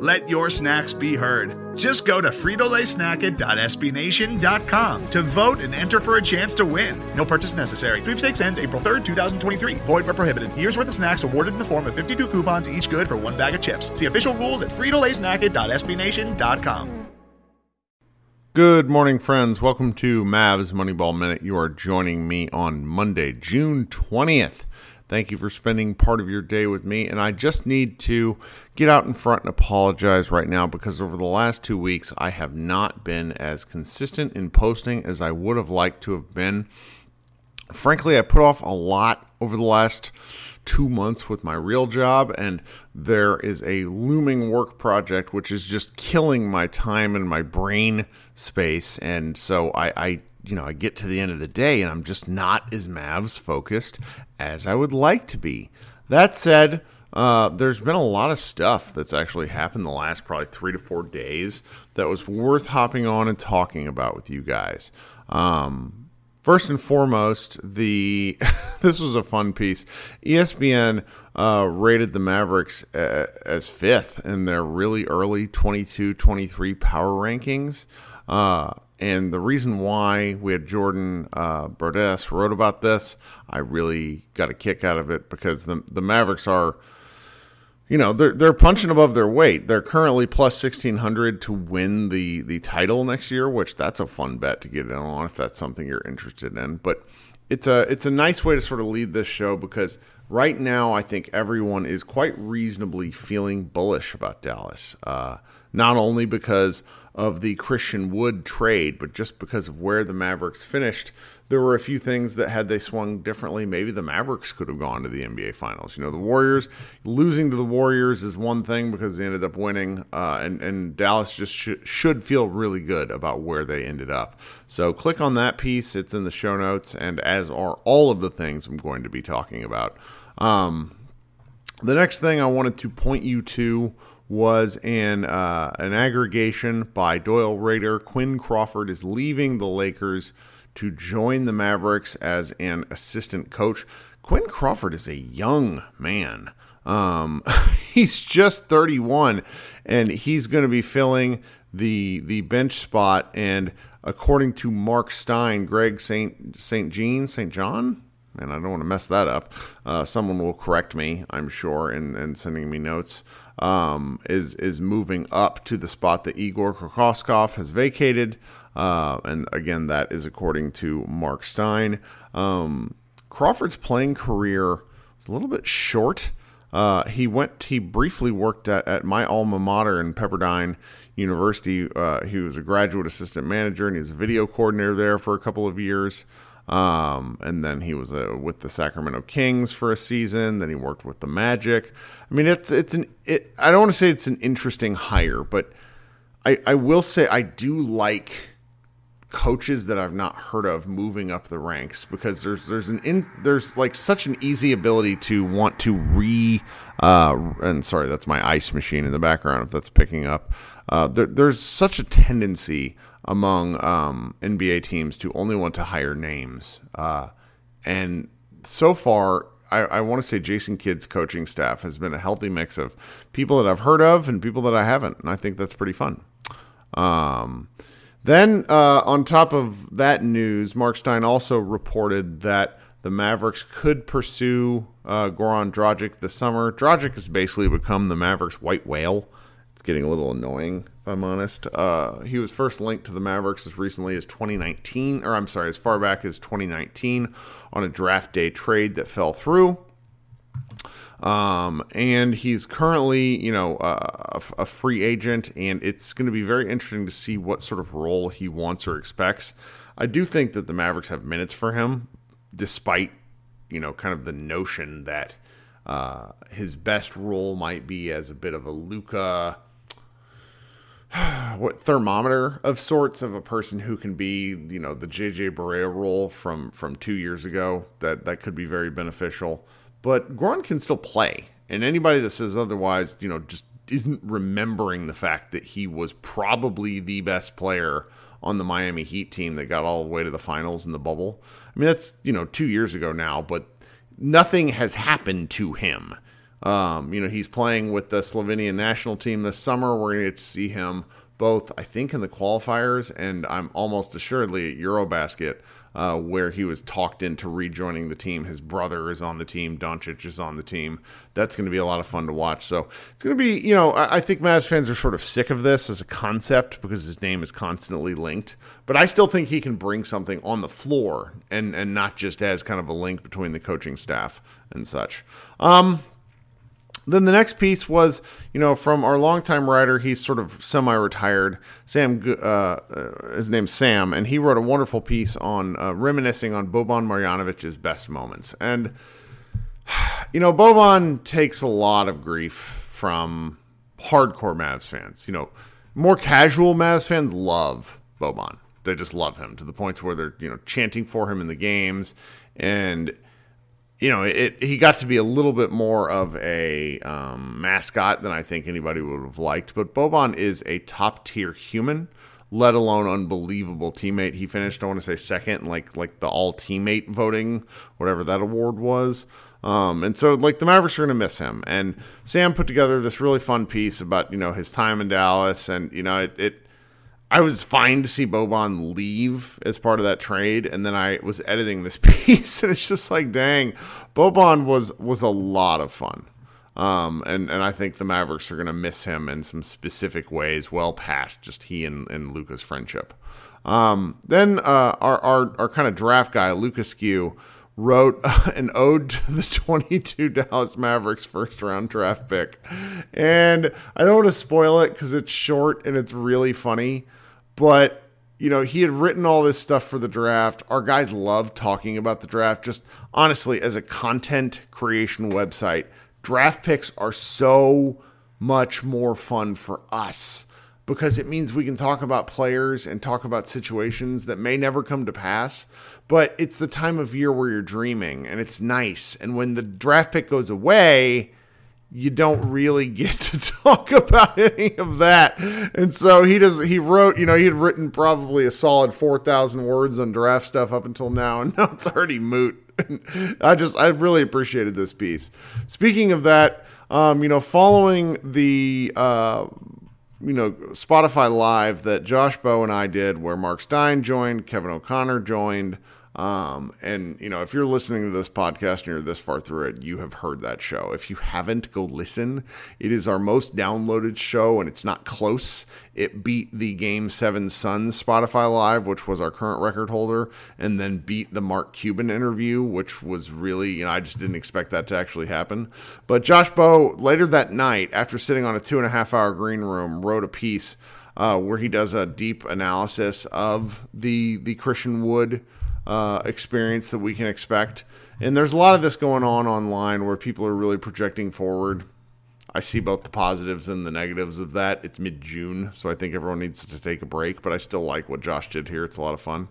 Let your snacks be heard. Just go to fritolaysnacket.sbnation.com to vote and enter for a chance to win. No purchase necessary. Sweepstakes ends April 3rd, 2023. Void where prohibited. Year's worth of snacks awarded in the form of 52 coupons, each good for one bag of chips. See official rules at fritolaysnacket.sbnation.com. Good morning, friends. Welcome to Mavs Moneyball Minute. You are joining me on Monday, June 20th. Thank you for spending part of your day with me. And I just need to get out in front and apologize right now because over the last two weeks, I have not been as consistent in posting as I would have liked to have been. Frankly, I put off a lot over the last two months with my real job, and there is a looming work project which is just killing my time and my brain space. And so I, I you know, I get to the end of the day and I'm just not as Mavs focused as I would like to be. That said, uh, there's been a lot of stuff that's actually happened the last probably three to four days that was worth hopping on and talking about with you guys. Um, first and foremost, the this was a fun piece. ESPN uh, rated the Mavericks uh, as fifth in their really early 22-23 power rankings. Uh, and the reason why we had Jordan uh, Berdess wrote about this, I really got a kick out of it because the the Mavericks are, you know, they're they're punching above their weight. They're currently plus sixteen hundred to win the the title next year, which that's a fun bet to get in on if that's something you're interested in. But it's a it's a nice way to sort of lead this show because right now I think everyone is quite reasonably feeling bullish about Dallas. Uh, not only because of the Christian Wood trade, but just because of where the Mavericks finished, there were a few things that had they swung differently, maybe the Mavericks could have gone to the NBA Finals. You know, the Warriors losing to the Warriors is one thing because they ended up winning, uh, and and Dallas just sh- should feel really good about where they ended up. So click on that piece; it's in the show notes, and as are all of the things I'm going to be talking about. Um, the next thing I wanted to point you to was an uh, an aggregation by Doyle Rader. Quinn Crawford is leaving the Lakers to join the Mavericks as an assistant coach. Quinn Crawford is a young man. Um, he's just 31, and he's going to be filling the the bench spot. And according to Marc Stein, Greg Saint Saint Jean Saint John. And I don't want to mess that up. Uh, someone will correct me, I'm sure, and, sending me notes um, is is moving up to the spot that Igor Kokoskov has vacated. Uh, and again, that is according to Marc Stein. Um, Crawford's playing career was a little bit short. Uh, he went. He briefly worked at, at my alma mater in Pepperdine University. Uh, he was a graduate assistant manager and he was a video coordinator there for a couple of years. Um, and then he was uh, with the Sacramento Kings for a season. Then he worked with the Magic. I mean, it's it's an it. I don't want to say it's an interesting hire, but I I will say I do like coaches that I've not heard of moving up the ranks because there's there's an in there's like such an easy ability to want to re uh, and sorry that's my ice machine in the background if that's picking up uh, there, there's such a tendency among um, NBA teams to only want to hire names uh, and so far I, I want to say Jason Kidd's coaching staff has been a healthy mix of people that I've heard of and people that I haven't and I think that's pretty fun um, then, uh, on top of that news, Marc Stein also reported that the Mavericks could pursue uh, Goran Dragic this summer. Dragic has basically become the Mavericks' white whale. It's getting a little annoying, I'm honest. Uh, he was first linked to the Mavericks as recently as 2019, or I'm sorry, as far back as 2019 on a draft day trade that fell through. Um, and he's currently, you know, uh, a, a, free agent, and it's going to be very interesting to see what sort of role he wants or expects. I do think that the Mavericks have minutes for him, despite, you know, kind of the notion that uh, his best role might be as a bit of a Luka what thermometer of sorts of a person who can be, you know, the JJ Barea role from from two years ago. That that could be very beneficial. But Goran can still play. And anybody that says otherwise, you know, just isn't remembering the fact that he was probably the best player on the Miami Heat team that got all the way to the finals in the bubble. I mean, that's, you know, two years ago now, but nothing has happened to him. Um, you know, he's playing with the Slovenian national team this summer. We're going to see him both, I think, in the qualifiers and I'm almost assuredly at Eurobasket uh, where he was talked into rejoining the team. His brother is on the team. Doncic is on the team. That's going to be a lot of fun to watch. So it's going to be, you know, I, I think Mavs fans are sort of sick of this as a concept because his name is constantly linked. But I still think he can bring something on the floor and and not just as kind of a link between the coaching staff and such. Um, then the next piece was, you know, from our longtime writer. He's sort of semi-retired. Sam, uh, uh, his name's Sam, and he wrote a wonderful piece on uh, reminiscing on Boban Marjanovic's best moments. And you know, Boban takes a lot of grief from hardcore Mavs fans. You know, more casual Mavs fans love Boban. They just love him to the point where they're you know chanting for him in the games and you know, it, he got to be a little bit more of a um, mascot than I think anybody would have liked. But Boban is a top tier human, let alone unbelievable teammate. He finished, I want to say, second, like like the all teammate voting, whatever that award was. Um, and so, like, the Mavericks are going to miss him. And Sam put together this really fun piece about, you know, his time in Dallas. And, you know, it, it I was fine to see Boban leave as part of that trade, and then I was editing this piece, and it's just like, dang, Boban was was a lot of fun, um, and and I think the Mavericks are to miss him in some specific ways, well past just he and, and Luka's friendship. Um, then uh, our our, our kind of draft guy, Lucas Skew, wrote an ode to the 22 Dallas Mavericks first round draft pick. And I don't want to spoil it because it's short and it's really funny. But you know, he had written all this stuff for the draft. Our guys love talking about the draft. Just honestly, as a content creation website, draft picks are so much more fun for us because it means we can talk about players and talk about situations that may never come to pass. But it's the time of year where you're dreaming and it's nice. And when the draft pick goes away, you don't really get to talk about any of that. And so he does he wrote, you know, he had written probably a solid 4,000 words on draft stuff up until now and now it's already moot. I just I really appreciated this piece. Speaking of that, um, you know, following the uh, you know, Spotify live that Josh Bowe and I did where Marc Stein joined, Kevin O'Connor joined, um, and you know, if you're listening to this podcast and you're this far through it, you have heard that show. If you haven't, go listen. It is our most downloaded show, and it's not close. It beat the Game Seven Suns Spotify Live, which was our current record holder, and then beat the Mark Cuban interview, which was really, you know, I just didn't expect that to actually happen. But Josh Bowe later that night, after sitting on a two and a half hour green room, wrote a piece uh, where he does a deep analysis of the the Christian Wood uh, experience that we can expect. And there's a lot of this going on online where people are really projecting forward. I see both the positives and the negatives of that. It's mid June, so I think everyone needs to take a break, but I still like what Josh did here. It's a lot of fun.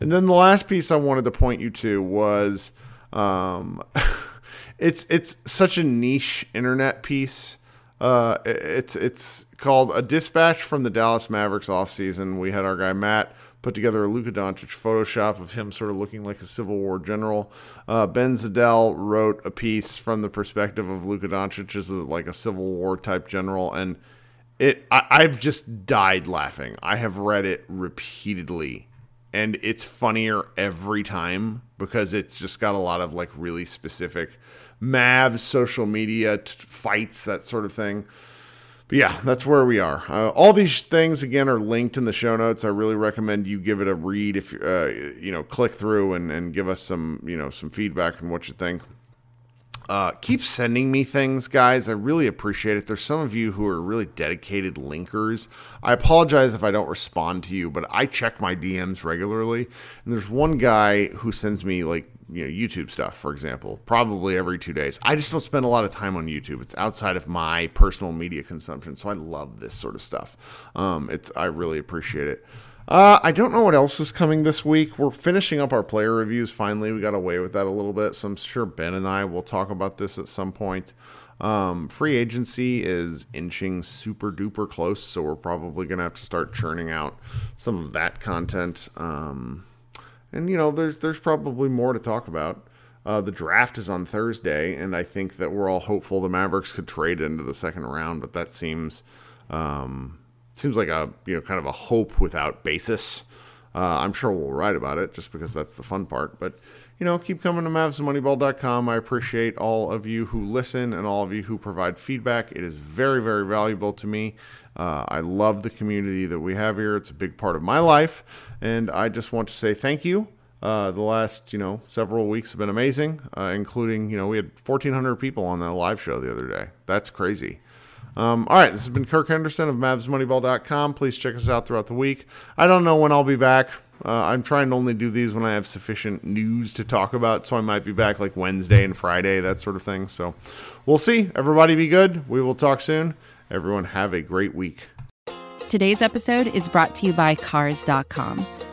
And then the last piece I wanted to point you to was um, it's it's such a niche internet piece. Uh, it's it's called a dispatch from the Dallas Mavericks offseason. We had our guy Matt put together a Luka Doncic Photoshop of him sort of looking like a Civil War general. Uh, ben Zadell wrote a piece from the perspective of Luka Doncic as a, like a Civil War type general, and it I, I've just died laughing. I have read it repeatedly, and it's funnier every time because it's just got a lot of like really specific Mavs social media t- fights, that sort of thing. But yeah, that's where we are. Uh, all these things again are linked in the show notes. I really recommend you give it a read if uh, you know click through and, and give us some you know some feedback on what you think. Uh, keep sending me things, guys. I really appreciate it. There's some of you who are really dedicated linkers. I apologize if I don't respond to you, but I check my DMs regularly. And there's one guy who sends me like you know YouTube stuff, for example, probably every two days. I just don't spend a lot of time on YouTube. It's outside of my personal media consumption, so I love this sort of stuff. Um, it's I really appreciate it. Uh, I don't know what else is coming this week. We're finishing up our player reviews. Finally, we got away with that a little bit, so I'm sure Ben and I will talk about this at some point. Um, free agency is inching super duper close, so we're probably gonna have to start churning out some of that content. Um, and you know, there's there's probably more to talk about. Uh, the draft is on Thursday, and I think that we're all hopeful the Mavericks could trade into the second round, but that seems um, seems like a you know kind of a hope without basis. Uh, I'm sure we'll write about it just because that's the fun part. But you know, keep coming to MavsMoneyball.com. I appreciate all of you who listen and all of you who provide feedback. It is very very valuable to me. Uh, I love the community that we have here. It's a big part of my life, and I just want to say thank you. Uh, the last, you know, several weeks have been amazing, uh, including, you know, we had 1,400 people on the live show the other day. That's crazy. Um, all right, this has been Kirk Henderson of MavsMoneyball.com. Please check us out throughout the week. I don't know when I'll be back. Uh, I'm trying to only do these when I have sufficient news to talk about, so I might be back like Wednesday and Friday, that sort of thing. So we'll see. Everybody be good. We will talk soon. Everyone, have a great week. Today's episode is brought to you by Cars.com.